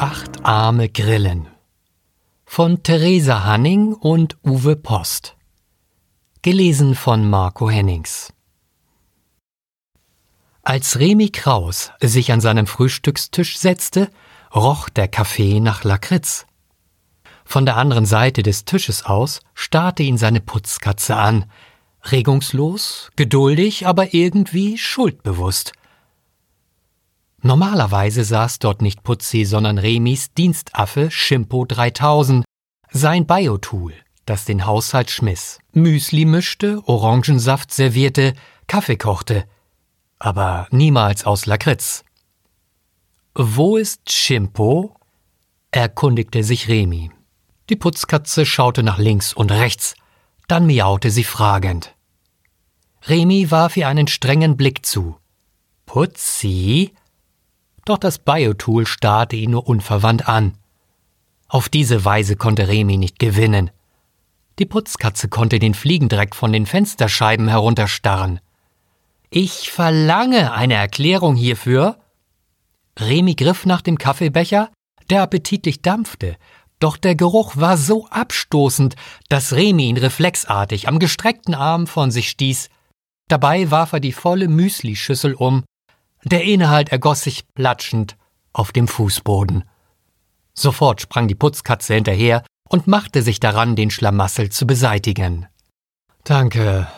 Acht arme Grillen von Theresa Hanning und Uwe Post. Gelesen von Marco Hennings. Als Remi Kraus sich an seinem Frühstückstisch setzte, roch der Kaffee nach Lakritz. Von der anderen Seite des Tisches aus starrte ihn seine Putzkatze an, regungslos, geduldig, aber irgendwie schuldbewusst. Normalerweise saß dort nicht Putzi, sondern Remis Dienstaffe Schimpo 3000, sein Biotool, das den Haushalt schmiss, Müsli mischte, Orangensaft servierte, Kaffee kochte, aber niemals aus Lakritz. Wo ist Schimpo? erkundigte sich Remi. Die Putzkatze schaute nach links und rechts, dann miaute sie fragend. Remi warf ihr einen strengen Blick zu. Putzi? Doch das Biotool starrte ihn nur unverwandt an. Auf diese Weise konnte Remi nicht gewinnen. Die Putzkatze konnte den Fliegendreck von den Fensterscheiben herunterstarren. Ich verlange eine Erklärung hierfür. Remi griff nach dem Kaffeebecher, der appetitlich dampfte, doch der Geruch war so abstoßend, dass Remi ihn reflexartig am gestreckten Arm von sich stieß. Dabei warf er die volle Müslischüssel um der Inhalt ergoss sich platschend auf dem Fußboden. Sofort sprang die Putzkatze hinterher und machte sich daran, den Schlamassel zu beseitigen. Danke,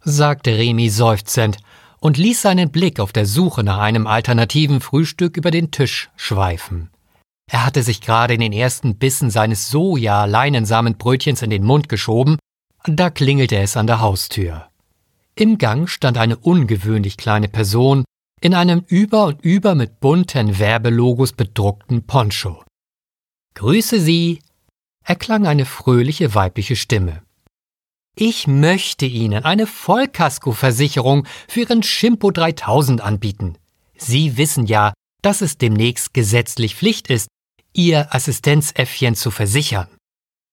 sagte Remi seufzend und ließ seinen Blick auf der Suche nach einem alternativen Frühstück über den Tisch schweifen. Er hatte sich gerade in den ersten Bissen seines Soja-Leinensamenbrötchens in den Mund geschoben, da klingelte es an der Haustür. Im Gang stand eine ungewöhnlich kleine Person in einem über und über mit bunten Werbelogos bedruckten Poncho. Grüße Sie, erklang eine fröhliche weibliche Stimme. Ich möchte Ihnen eine Vollkaskoversicherung für Ihren Schimpo 3000 anbieten. Sie wissen ja, dass es demnächst gesetzlich Pflicht ist, Ihr Assistenzäffchen zu versichern.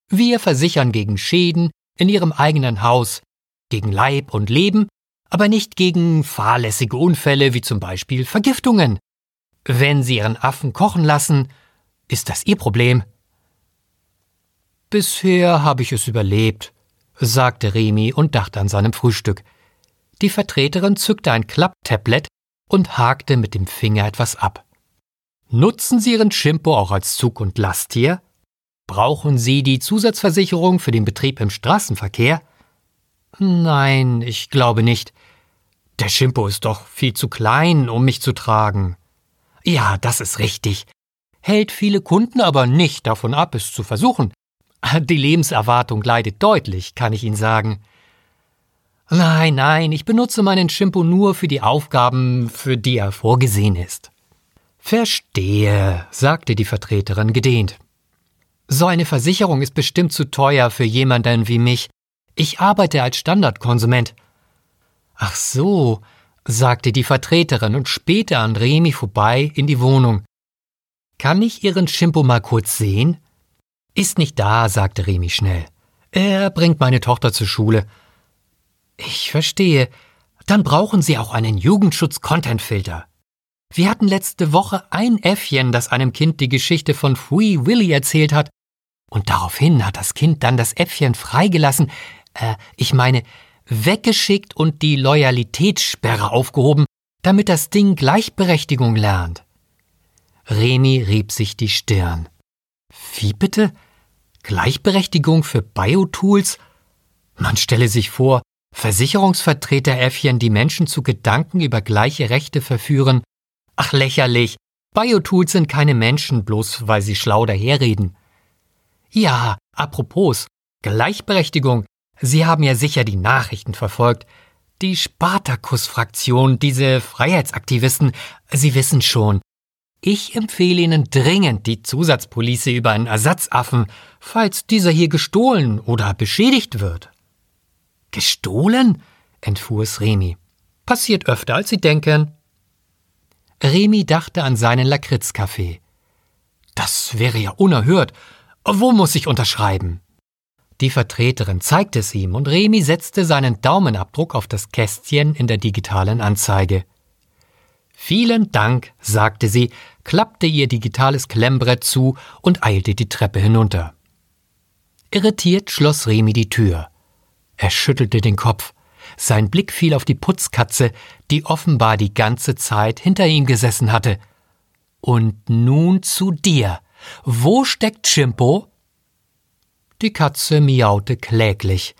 Wir versichern gegen Schäden in Ihrem eigenen Haus, gegen Leib und Leben aber nicht gegen fahrlässige Unfälle wie zum Beispiel Vergiftungen. Wenn Sie Ihren Affen kochen lassen, ist das Ihr Problem. Bisher habe ich es überlebt, sagte Remi und dachte an seinem Frühstück. Die Vertreterin zückte ein Klapptablett und hakte mit dem Finger etwas ab. Nutzen Sie Ihren Schimpo auch als Zug- und Lasttier? Brauchen Sie die Zusatzversicherung für den Betrieb im Straßenverkehr? Nein, ich glaube nicht. Der Schimpo ist doch viel zu klein, um mich zu tragen. Ja, das ist richtig. Hält viele Kunden aber nicht davon ab, es zu versuchen. Die Lebenserwartung leidet deutlich, kann ich Ihnen sagen. Nein, nein, ich benutze meinen Schimpo nur für die Aufgaben, für die er vorgesehen ist. Verstehe, sagte die Vertreterin gedehnt. So eine Versicherung ist bestimmt zu teuer für jemanden wie mich, ich arbeite als Standardkonsument. Ach so, sagte die Vertreterin und spähte an Remi vorbei in die Wohnung. Kann ich Ihren Schimpo mal kurz sehen? Ist nicht da, sagte Remi schnell. Er bringt meine Tochter zur Schule. Ich verstehe. Dann brauchen Sie auch einen Jugendschutz-Content-Filter. Wir hatten letzte Woche ein Äffchen, das einem Kind die Geschichte von Free Willy erzählt hat. Und daraufhin hat das Kind dann das Äffchen freigelassen, äh, ich meine, weggeschickt und die Loyalitätssperre aufgehoben, damit das Ding Gleichberechtigung lernt. Remi rieb sich die Stirn. Wie bitte? Gleichberechtigung für Biotools? Man stelle sich vor, Versicherungsvertreteräffchen, die Menschen zu Gedanken über gleiche Rechte verführen. Ach lächerlich. Biotools sind keine Menschen, bloß weil sie schlau daherreden. Ja, apropos, Gleichberechtigung, Sie haben ja sicher die Nachrichten verfolgt. Die Spartakus-Fraktion, diese Freiheitsaktivisten, Sie wissen schon. Ich empfehle Ihnen dringend die Zusatzpolice über einen Ersatzaffen, falls dieser hier gestohlen oder beschädigt wird. Gestohlen? entfuhr es Remi. Passiert öfter, als Sie denken. Remi dachte an seinen Lakritzkaffee. Das wäre ja unerhört. Wo muss ich unterschreiben? Die Vertreterin zeigte es ihm und Remi setzte seinen Daumenabdruck auf das Kästchen in der digitalen Anzeige. Vielen Dank, sagte sie, klappte ihr digitales Klemmbrett zu und eilte die Treppe hinunter. Irritiert schloss Remi die Tür. Er schüttelte den Kopf. Sein Blick fiel auf die Putzkatze, die offenbar die ganze Zeit hinter ihm gesessen hatte. Und nun zu dir. Wo steckt Chimpo? Die Katze miaute kläglich.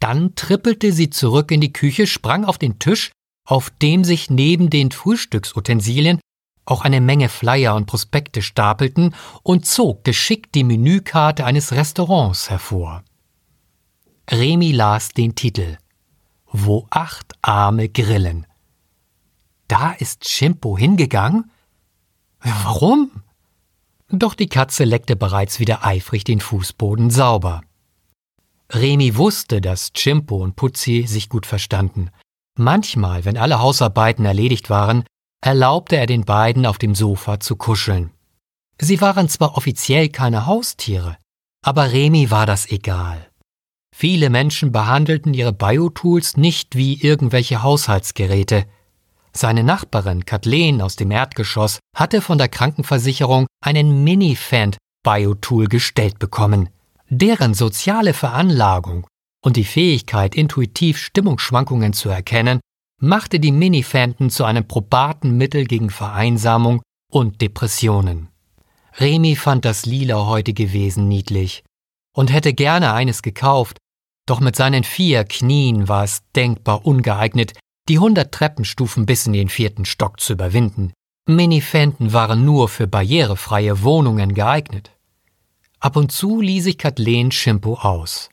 Dann trippelte sie zurück in die Küche, sprang auf den Tisch, auf dem sich neben den Frühstücksutensilien auch eine Menge Flyer und Prospekte stapelten und zog geschickt die Menükarte eines Restaurants hervor. Remi las den Titel Wo acht Arme grillen. Da ist Schimpo hingegangen? Warum? Doch die Katze leckte bereits wieder eifrig den Fußboden sauber. Remi wusste, dass Chimpo und Putzi sich gut verstanden. Manchmal, wenn alle Hausarbeiten erledigt waren, erlaubte er den beiden auf dem Sofa zu kuscheln. Sie waren zwar offiziell keine Haustiere, aber Remi war das egal. Viele Menschen behandelten ihre Biotools nicht wie irgendwelche Haushaltsgeräte. Seine Nachbarin Kathleen aus dem Erdgeschoss hatte von der Krankenversicherung einen Minifant Biotool gestellt bekommen. Deren soziale Veranlagung und die Fähigkeit, intuitiv Stimmungsschwankungen zu erkennen, machte die Minifanten zu einem probaten Mittel gegen Vereinsamung und Depressionen. Remi fand das lilahäutige Wesen niedlich und hätte gerne eines gekauft, doch mit seinen vier Knien war es denkbar ungeeignet, die hundert Treppenstufen bis in den vierten Stock zu überwinden. Minifanten waren nur für barrierefreie Wohnungen geeignet. Ab und zu ließ sich Kathleen Schimpo aus.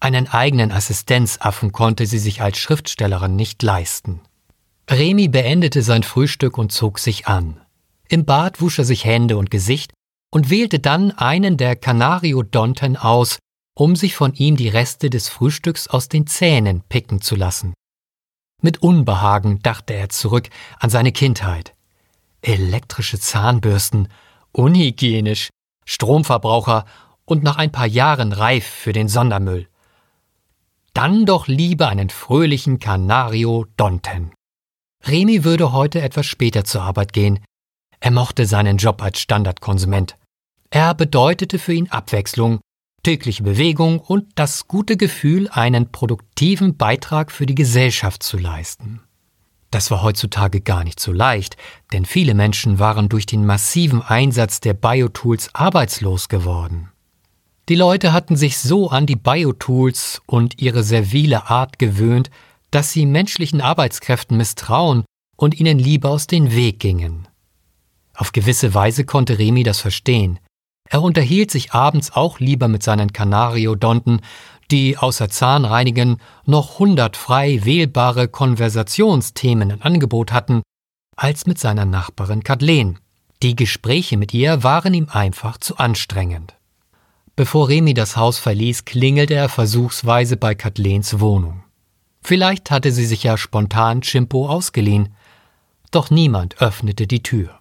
Einen eigenen Assistenzaffen konnte sie sich als Schriftstellerin nicht leisten. Remi beendete sein Frühstück und zog sich an. Im Bad wusch er sich Hände und Gesicht und wählte dann einen der Canariodonten aus, um sich von ihm die Reste des Frühstücks aus den Zähnen picken zu lassen. Mit Unbehagen dachte er zurück an seine Kindheit. Elektrische Zahnbürsten, unhygienisch, Stromverbraucher und nach ein paar Jahren reif für den Sondermüll. Dann doch lieber einen fröhlichen Canario Donten. Remi würde heute etwas später zur Arbeit gehen. Er mochte seinen Job als Standardkonsument. Er bedeutete für ihn Abwechslung tägliche Bewegung und das gute Gefühl, einen produktiven Beitrag für die Gesellschaft zu leisten. Das war heutzutage gar nicht so leicht, denn viele Menschen waren durch den massiven Einsatz der Biotools arbeitslos geworden. Die Leute hatten sich so an die Biotools und ihre servile Art gewöhnt, dass sie menschlichen Arbeitskräften misstrauen und ihnen lieber aus den Weg gingen. Auf gewisse Weise konnte Remi das verstehen. Er unterhielt sich abends auch lieber mit seinen Kanariodonten, die außer Zahnreinigen noch hundert frei wählbare Konversationsthemen im Angebot hatten, als mit seiner Nachbarin Kathleen. Die Gespräche mit ihr waren ihm einfach zu anstrengend. Bevor Remi das Haus verließ, klingelte er versuchsweise bei Kathleens Wohnung. Vielleicht hatte sie sich ja spontan Chimpo ausgeliehen, doch niemand öffnete die Tür.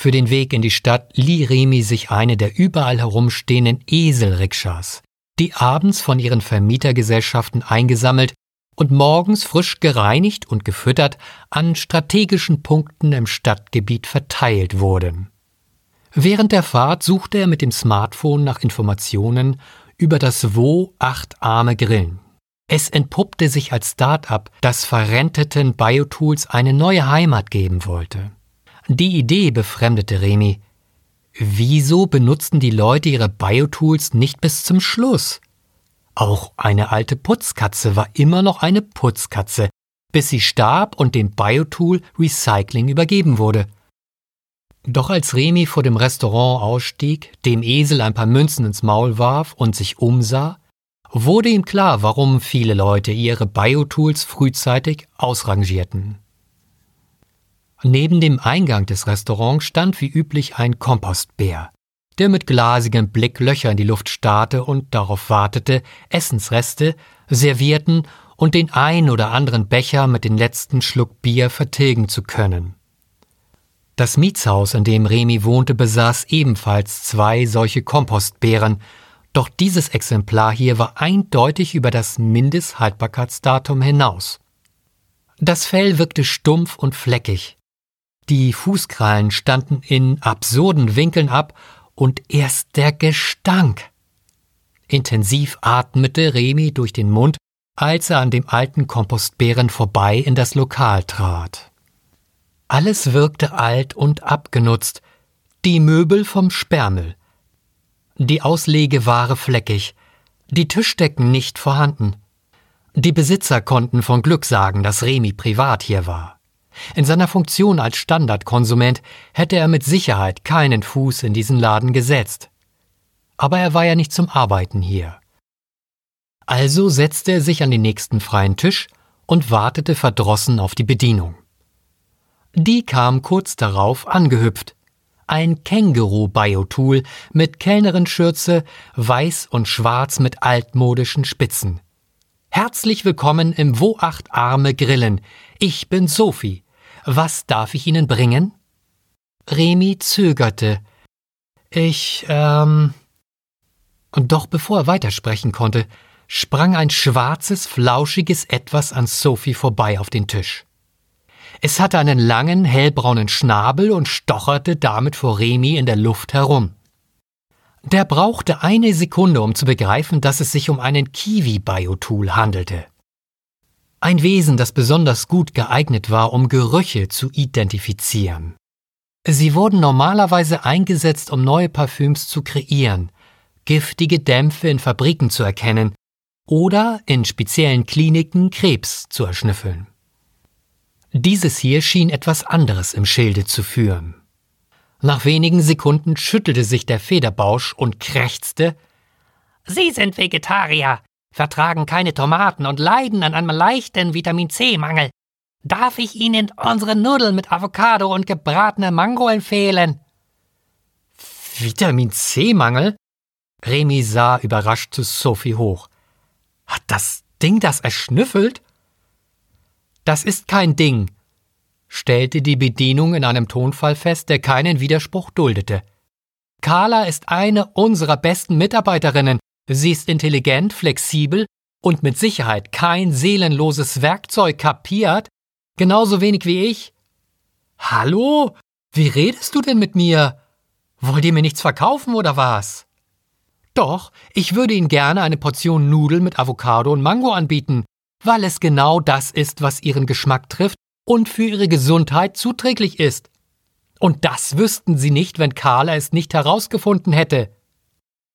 Für den Weg in die Stadt lieh Remi sich eine der überall herumstehenden Eselrikschas, die abends von ihren Vermietergesellschaften eingesammelt und morgens frisch gereinigt und gefüttert an strategischen Punkten im Stadtgebiet verteilt wurden. Während der Fahrt suchte er mit dem Smartphone nach Informationen über das Wo acht Arme Grillen. Es entpuppte sich als Start-up, das verrenteten Biotools eine neue Heimat geben wollte. Die Idee befremdete Remi. Wieso benutzten die Leute ihre Biotools nicht bis zum Schluss? Auch eine alte Putzkatze war immer noch eine Putzkatze, bis sie starb und dem Biotool Recycling übergeben wurde. Doch als Remi vor dem Restaurant ausstieg, dem Esel ein paar Münzen ins Maul warf und sich umsah, wurde ihm klar, warum viele Leute ihre Biotools frühzeitig ausrangierten. Neben dem Eingang des Restaurants stand wie üblich ein Kompostbär, der mit glasigem Blick Löcher in die Luft starrte und darauf wartete, Essensreste, Servierten und den ein oder anderen Becher mit dem letzten Schluck Bier vertilgen zu können. Das Mietshaus, in dem Remi wohnte, besaß ebenfalls zwei solche Kompostbären, doch dieses Exemplar hier war eindeutig über das Mindesthaltbarkeitsdatum hinaus. Das Fell wirkte stumpf und fleckig, Die Fußkrallen standen in absurden Winkeln ab und erst der Gestank. Intensiv atmete Remi durch den Mund, als er an dem alten Kompostbären vorbei in das Lokal trat. Alles wirkte alt und abgenutzt, die Möbel vom Sperrmüll, die Auslegeware fleckig, die Tischdecken nicht vorhanden. Die Besitzer konnten von Glück sagen, dass Remi privat hier war. In seiner Funktion als Standardkonsument hätte er mit Sicherheit keinen Fuß in diesen Laden gesetzt. Aber er war ja nicht zum Arbeiten hier. Also setzte er sich an den nächsten freien Tisch und wartete verdrossen auf die Bedienung. Die kam kurz darauf angehüpft. Ein Känguru-Biotool mit Kellnerin-Schürze, weiß und schwarz mit altmodischen Spitzen. Herzlich willkommen im Wo acht Arme Grillen. Ich bin Sophie. Was darf ich Ihnen bringen? Remi zögerte. Ich, ähm. Und doch bevor er weitersprechen konnte, sprang ein schwarzes, flauschiges Etwas an Sophie vorbei auf den Tisch. Es hatte einen langen, hellbraunen Schnabel und stocherte damit vor Remi in der Luft herum. Der brauchte eine Sekunde, um zu begreifen, dass es sich um einen Kiwi-Biotool handelte. Ein Wesen, das besonders gut geeignet war, um Gerüche zu identifizieren. Sie wurden normalerweise eingesetzt, um neue Parfüms zu kreieren, giftige Dämpfe in Fabriken zu erkennen oder in speziellen Kliniken Krebs zu erschnüffeln. Dieses hier schien etwas anderes im Schilde zu führen. Nach wenigen Sekunden schüttelte sich der Federbausch und krächzte Sie sind Vegetarier, vertragen keine Tomaten und leiden an einem leichten Vitamin C-Mangel. Darf ich Ihnen unsere Nudeln mit Avocado und gebratener Mango empfehlen? Vitamin C-Mangel? Remy sah überrascht zu Sophie hoch. Hat das Ding das erschnüffelt? Das ist kein Ding, stellte die Bedienung in einem Tonfall fest, der keinen Widerspruch duldete. Carla ist eine unserer besten Mitarbeiterinnen. Sie ist intelligent, flexibel und mit Sicherheit kein seelenloses Werkzeug kapiert, genauso wenig wie ich. Hallo? Wie redest du denn mit mir? Wollt ihr mir nichts verkaufen oder was? Doch, ich würde Ihnen gerne eine Portion Nudeln mit Avocado und Mango anbieten, weil es genau das ist, was Ihren Geschmack trifft und für ihre Gesundheit zuträglich ist. Und das wüssten sie nicht, wenn Carla es nicht herausgefunden hätte.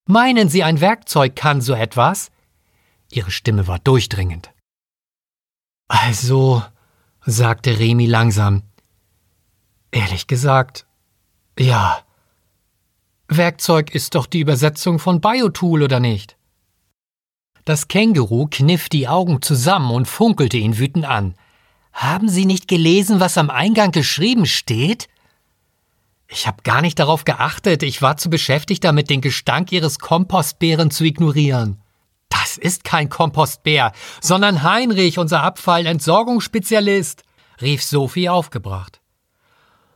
Meinen Sie, ein Werkzeug kann so etwas? Ihre Stimme war durchdringend. Also, sagte Remi langsam. Ehrlich gesagt, ja. Werkzeug ist doch die Übersetzung von Biotool, oder nicht? Das Känguru kniff die Augen zusammen und funkelte ihn wütend an. Haben Sie nicht gelesen, was am Eingang geschrieben steht? Ich habe gar nicht darauf geachtet, ich war zu beschäftigt damit, den Gestank Ihres Kompostbären zu ignorieren. Das ist kein Kompostbär, sondern Heinrich, unser Abfallentsorgungsspezialist, rief Sophie aufgebracht.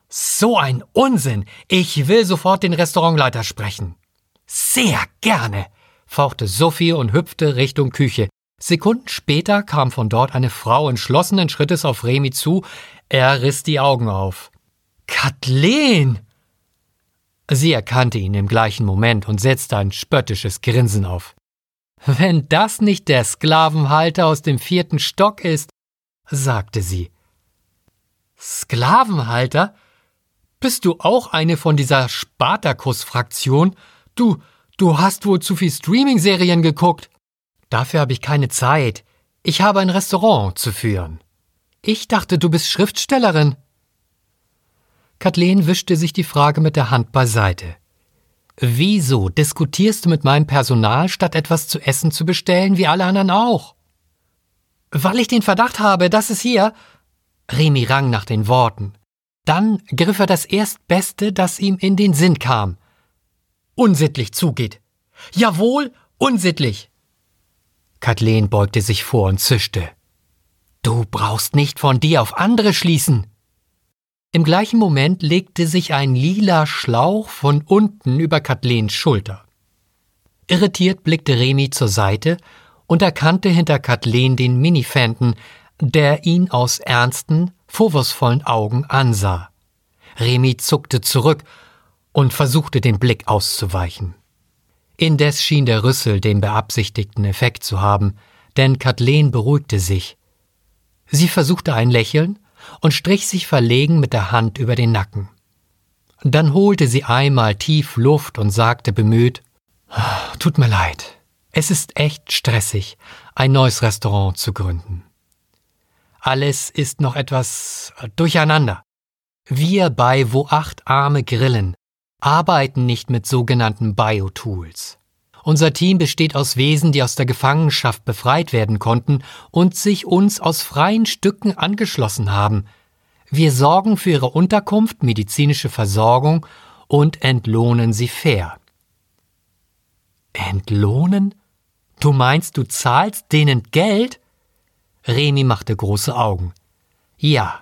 So ein Unsinn! Ich will sofort den Restaurantleiter sprechen. Sehr gerne, fauchte Sophie und hüpfte Richtung Küche. Sekunden später kam von dort eine Frau entschlossenen Schrittes auf Remi zu. Er riss die Augen auf. Kathleen! Sie erkannte ihn im gleichen Moment und setzte ein spöttisches Grinsen auf. Wenn das nicht der Sklavenhalter aus dem vierten Stock ist, sagte sie. Sklavenhalter? Bist du auch eine von dieser Spartakus-Fraktion? Du, du hast wohl zu viel Streaming-Serien geguckt. Dafür habe ich keine Zeit. Ich habe ein Restaurant zu führen. Ich dachte, du bist Schriftstellerin. Kathleen wischte sich die Frage mit der Hand beiseite. Wieso diskutierst du mit meinem Personal, statt etwas zu essen zu bestellen, wie alle anderen auch? Weil ich den Verdacht habe, dass es hier. Remi rang nach den Worten. Dann griff er das Erstbeste, das ihm in den Sinn kam. Unsittlich zugeht. Jawohl, unsittlich. Kathleen beugte sich vor und zischte. Du brauchst nicht von dir auf andere schließen. Im gleichen Moment legte sich ein lila Schlauch von unten über Kathleens Schulter. Irritiert blickte Remi zur Seite und erkannte hinter Kathleen den Minifanten, der ihn aus ernsten, vorwurfsvollen Augen ansah. Remy zuckte zurück und versuchte den Blick auszuweichen. Indes schien der Rüssel den beabsichtigten Effekt zu haben, denn Kathleen beruhigte sich. Sie versuchte ein Lächeln und strich sich verlegen mit der Hand über den Nacken. Dann holte sie einmal tief Luft und sagte bemüht Tut mir leid. Es ist echt stressig, ein neues Restaurant zu gründen. Alles ist noch etwas durcheinander. Wir bei Wo acht Arme grillen arbeiten nicht mit sogenannten Biotools. Unser Team besteht aus Wesen, die aus der Gefangenschaft befreit werden konnten und sich uns aus freien Stücken angeschlossen haben. Wir sorgen für ihre Unterkunft, medizinische Versorgung und entlohnen sie fair. Entlohnen? Du meinst, du zahlst denen Geld? Remi machte große Augen. Ja.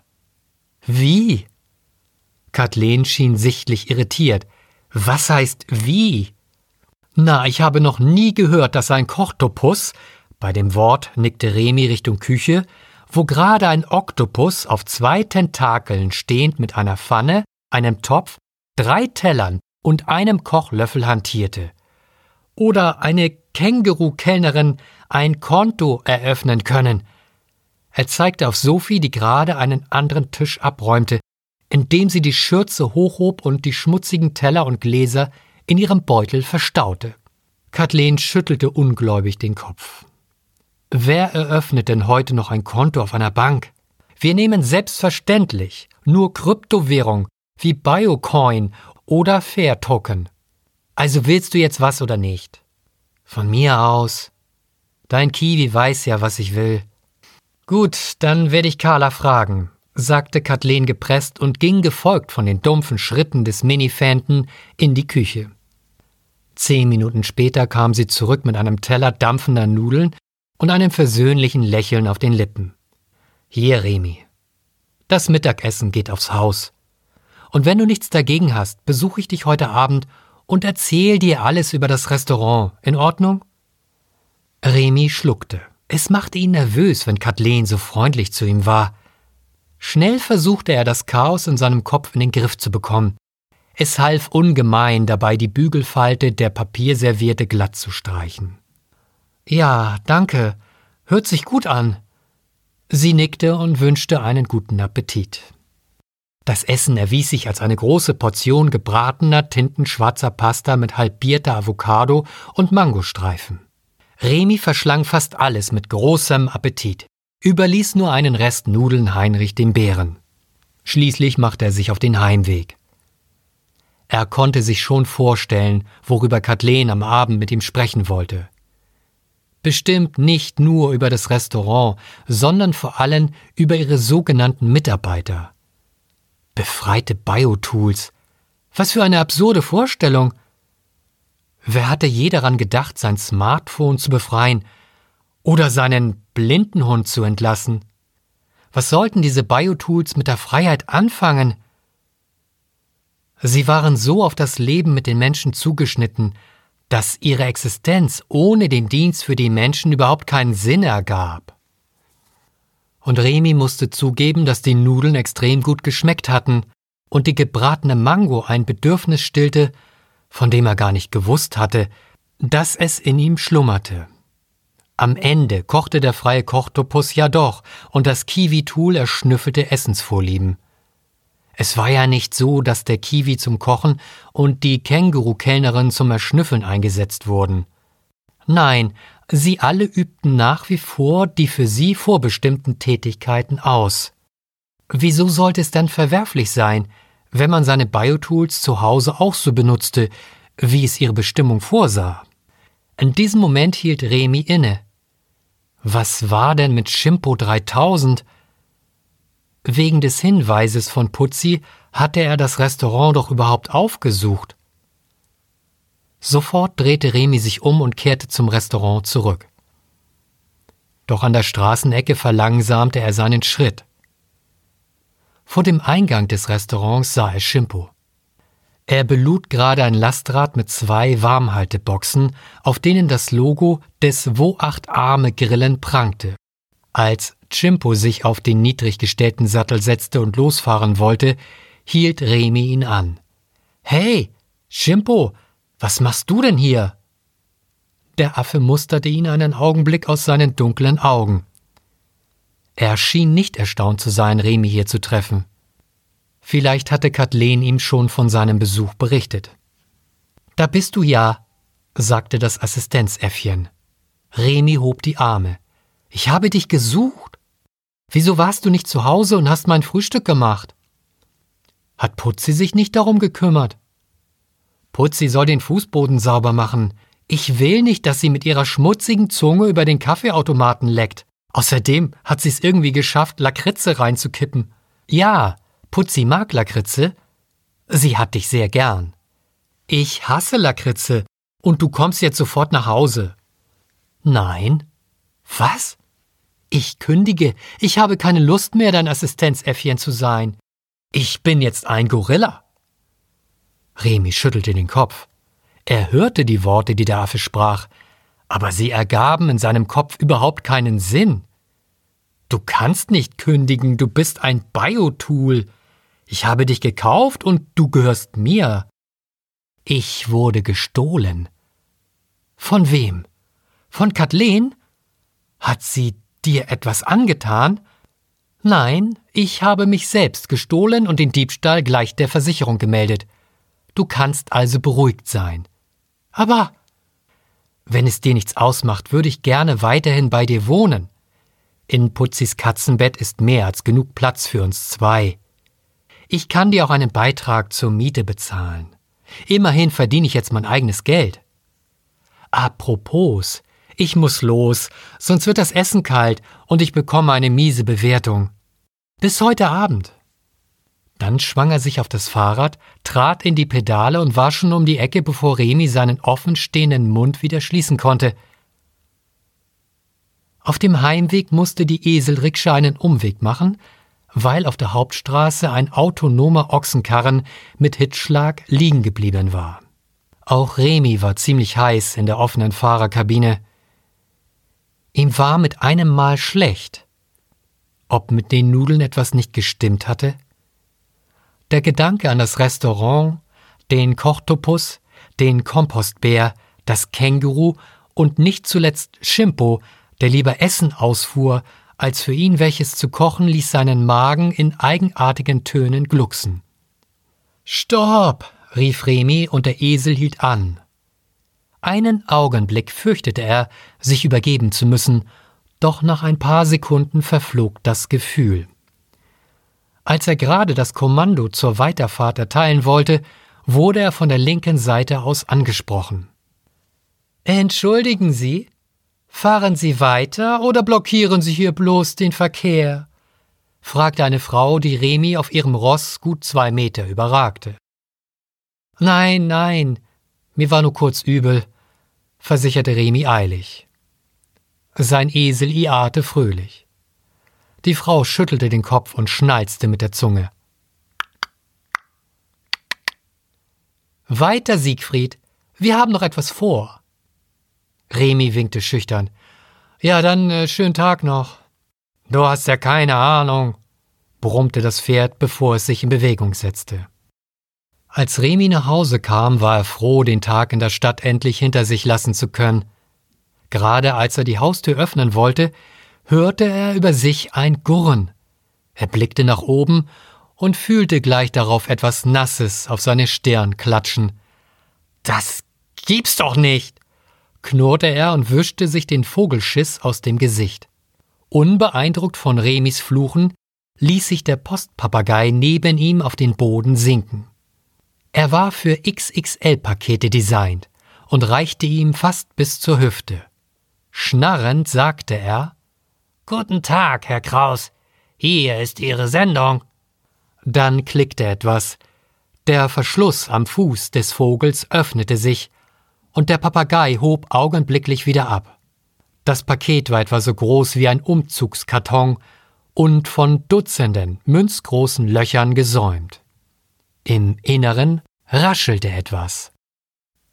Wie? Kathleen schien sichtlich irritiert. Was heißt wie? Na, ich habe noch nie gehört, dass ein Kochtopus, bei dem Wort nickte Remi Richtung Küche, wo gerade ein Oktopus auf zwei Tentakeln stehend mit einer Pfanne, einem Topf, drei Tellern und einem Kochlöffel hantierte. Oder eine Känguru-Kellnerin ein Konto eröffnen können. Er zeigte auf Sophie, die gerade einen anderen Tisch abräumte, indem sie die Schürze hochhob und die schmutzigen Teller und Gläser in ihrem Beutel verstaute. Kathleen schüttelte ungläubig den Kopf. Wer eröffnet denn heute noch ein Konto auf einer Bank? Wir nehmen selbstverständlich nur Kryptowährung wie Biocoin oder Fair Token. Also willst du jetzt was oder nicht? Von mir aus. Dein Kiwi weiß ja, was ich will. Gut, dann werde ich Carla fragen sagte Kathleen gepresst und ging gefolgt von den dumpfen Schritten des Minifanten in die Küche. Zehn Minuten später kam sie zurück mit einem Teller dampfender Nudeln und einem versöhnlichen Lächeln auf den Lippen. Hier, Remi. Das Mittagessen geht aufs Haus. Und wenn du nichts dagegen hast, besuche ich dich heute Abend und erzähl dir alles über das Restaurant. In Ordnung? Remi schluckte. Es machte ihn nervös, wenn Kathleen so freundlich zu ihm war. Schnell versuchte er das Chaos in seinem Kopf in den Griff zu bekommen. Es half ungemein dabei, die Bügelfalte der Papierserviette glatt zu streichen. Ja, danke. Hört sich gut an. Sie nickte und wünschte einen guten Appetit. Das Essen erwies sich als eine große Portion gebratener, tintenschwarzer Pasta mit halbierter Avocado und Mangostreifen. Remi verschlang fast alles mit großem Appetit überließ nur einen Rest Nudeln Heinrich dem Bären. Schließlich machte er sich auf den Heimweg. Er konnte sich schon vorstellen, worüber Kathleen am Abend mit ihm sprechen wollte. Bestimmt nicht nur über das Restaurant, sondern vor allem über ihre sogenannten Mitarbeiter. Befreite Biotools. Was für eine absurde Vorstellung. Wer hatte je daran gedacht, sein Smartphone zu befreien oder seinen Blindenhund zu entlassen. Was sollten diese Biotools mit der Freiheit anfangen? Sie waren so auf das Leben mit den Menschen zugeschnitten, dass ihre Existenz ohne den Dienst für die Menschen überhaupt keinen Sinn ergab. Und Remi musste zugeben, dass die Nudeln extrem gut geschmeckt hatten und die gebratene Mango ein Bedürfnis stillte, von dem er gar nicht gewusst hatte, dass es in ihm schlummerte. Am Ende kochte der freie Kochtopus ja doch, und das Kiwi-Tool erschnüffelte Essensvorlieben. Es war ja nicht so, dass der Kiwi zum Kochen und die Känguru-Kellnerin zum Erschnüffeln eingesetzt wurden. Nein, sie alle übten nach wie vor die für sie vorbestimmten Tätigkeiten aus. Wieso sollte es dann verwerflich sein, wenn man seine Biotools zu Hause auch so benutzte, wie es ihre Bestimmung vorsah? In diesem Moment hielt Remi inne. Was war denn mit Schimpo 3000? Wegen des Hinweises von Putzi hatte er das Restaurant doch überhaupt aufgesucht. Sofort drehte Remi sich um und kehrte zum Restaurant zurück. Doch an der Straßenecke verlangsamte er seinen Schritt. Vor dem Eingang des Restaurants sah er Schimpo. Er belud gerade ein Lastrad mit zwei Warmhalteboxen, auf denen das Logo des Wo acht Arme Grillen prangte. Als Chimpo sich auf den niedrig gestellten Sattel setzte und losfahren wollte, hielt Remi ihn an. Hey, Schimpo, was machst du denn hier? Der Affe musterte ihn einen Augenblick aus seinen dunklen Augen. Er schien nicht erstaunt zu sein, Remi hier zu treffen. Vielleicht hatte Kathleen ihm schon von seinem Besuch berichtet. Da bist du ja, sagte das Assistenzäffchen. Remi hob die Arme. Ich habe dich gesucht. Wieso warst du nicht zu Hause und hast mein Frühstück gemacht? Hat Putzi sich nicht darum gekümmert? Putzi soll den Fußboden sauber machen. Ich will nicht, dass sie mit ihrer schmutzigen Zunge über den Kaffeeautomaten leckt. Außerdem hat sie es irgendwie geschafft, Lakritze reinzukippen. Ja, Putzi mag Lakritze. Sie hat dich sehr gern. Ich hasse Lakritze und du kommst jetzt sofort nach Hause. Nein. Was? Ich kündige. Ich habe keine Lust mehr, dein Assistenzäffchen zu sein. Ich bin jetzt ein Gorilla. Remi schüttelte den Kopf. Er hörte die Worte, die der Affe sprach, aber sie ergaben in seinem Kopf überhaupt keinen Sinn. Du kannst nicht kündigen, du bist ein Biotool. Ich habe dich gekauft und du gehörst mir. Ich wurde gestohlen. Von wem? Von Kathleen? Hat sie dir etwas angetan? Nein, ich habe mich selbst gestohlen und den Diebstahl gleich der Versicherung gemeldet. Du kannst also beruhigt sein. Aber wenn es dir nichts ausmacht, würde ich gerne weiterhin bei dir wohnen. In Putzis Katzenbett ist mehr als genug Platz für uns zwei. Ich kann dir auch einen Beitrag zur Miete bezahlen. Immerhin verdiene ich jetzt mein eigenes Geld. Apropos, ich muss los, sonst wird das Essen kalt und ich bekomme eine miese Bewertung. Bis heute Abend. Dann schwang er sich auf das Fahrrad, trat in die Pedale und war schon um die Ecke, bevor Remi seinen offenstehenden Mund wieder schließen konnte. Auf dem Heimweg musste die Eselrikscha einen Umweg machen, weil auf der Hauptstraße ein autonomer Ochsenkarren mit Hitzschlag liegen geblieben war. Auch Remi war ziemlich heiß in der offenen Fahrerkabine. Ihm war mit einem Mal schlecht. Ob mit den Nudeln etwas nicht gestimmt hatte? Der Gedanke an das Restaurant, den Kochtopus, den Kompostbär, das Känguru und nicht zuletzt Schimpo, der lieber Essen ausfuhr, als für ihn welches zu kochen, ließ seinen Magen in eigenartigen Tönen glucksen. Stopp! rief Remi, und der Esel hielt an. Einen Augenblick fürchtete er, sich übergeben zu müssen, doch nach ein paar Sekunden verflog das Gefühl. Als er gerade das Kommando zur Weiterfahrt erteilen wollte, wurde er von der linken Seite aus angesprochen. Entschuldigen Sie, Fahren Sie weiter oder blockieren Sie hier bloß den Verkehr? fragte eine Frau, die Remi auf ihrem Ross gut zwei Meter überragte. Nein, nein, mir war nur kurz übel, versicherte Remi eilig. Sein Esel iate fröhlich. Die Frau schüttelte den Kopf und schnalzte mit der Zunge. Weiter, Siegfried, wir haben noch etwas vor. Remi winkte schüchtern. Ja, dann äh, schönen Tag noch. Du hast ja keine Ahnung, brummte das Pferd, bevor es sich in Bewegung setzte. Als Remi nach Hause kam, war er froh, den Tag in der Stadt endlich hinter sich lassen zu können. Gerade als er die Haustür öffnen wollte, hörte er über sich ein Gurren. Er blickte nach oben und fühlte gleich darauf etwas Nasses auf seine Stirn klatschen. Das gibt's doch nicht! knurrte er und wischte sich den Vogelschiss aus dem Gesicht. Unbeeindruckt von Remis Fluchen ließ sich der Postpapagei neben ihm auf den Boden sinken. Er war für XXL-Pakete designt und reichte ihm fast bis zur Hüfte. Schnarrend sagte er Guten Tag, Herr Kraus. Hier ist Ihre Sendung. Dann klickte etwas. Der Verschluss am Fuß des Vogels öffnete sich und der Papagei hob augenblicklich wieder ab. Das Paket war etwa so groß wie ein Umzugskarton und von Dutzenden münzgroßen Löchern gesäumt. Im Inneren raschelte etwas.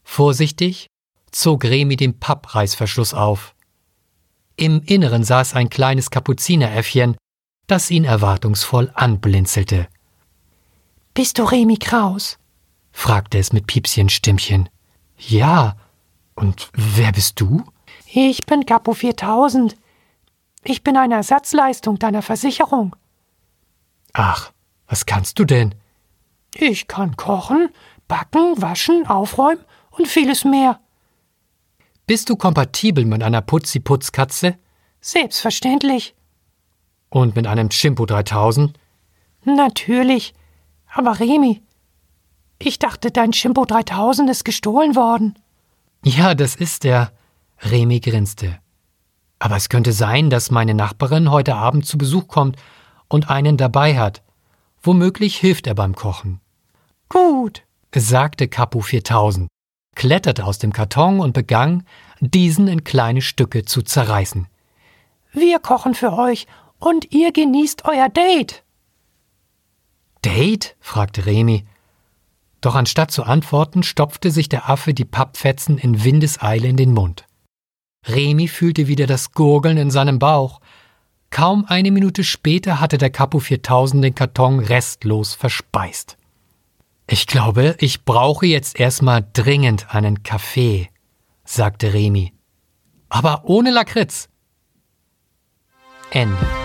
Vorsichtig zog Remi den Pappreißverschluss auf. Im Inneren saß ein kleines Kapuzineräffchen, das ihn erwartungsvoll anblinzelte. Bist du Remi Kraus? fragte es mit Piepschen Stimmchen. Ja. Und wer bist du? Ich bin Capo 4000. Ich bin eine Ersatzleistung deiner Versicherung. Ach, was kannst du denn? Ich kann kochen, backen, waschen, aufräumen und vieles mehr. Bist du kompatibel mit einer Putzi-Putz-Katze? Selbstverständlich. Und mit einem Chimpo 3000? Natürlich. Aber Remi, ich dachte, dein Chimpo 3000 ist gestohlen worden. Ja, das ist er. Remi grinste. Aber es könnte sein, dass meine Nachbarin heute Abend zu Besuch kommt und einen dabei hat. Womöglich hilft er beim Kochen. Gut, sagte Kapu 4000, kletterte aus dem Karton und begann, diesen in kleine Stücke zu zerreißen. Wir kochen für euch und ihr genießt euer Date. Date? fragte Remi. Doch anstatt zu antworten, stopfte sich der Affe die Pappfetzen in Windeseile in den Mund. Remi fühlte wieder das Gurgeln in seinem Bauch. Kaum eine Minute später hatte der Kapu 4000 den Karton restlos verspeist. Ich glaube, ich brauche jetzt erstmal dringend einen Kaffee, sagte Remi. Aber ohne Lakritz. Ende.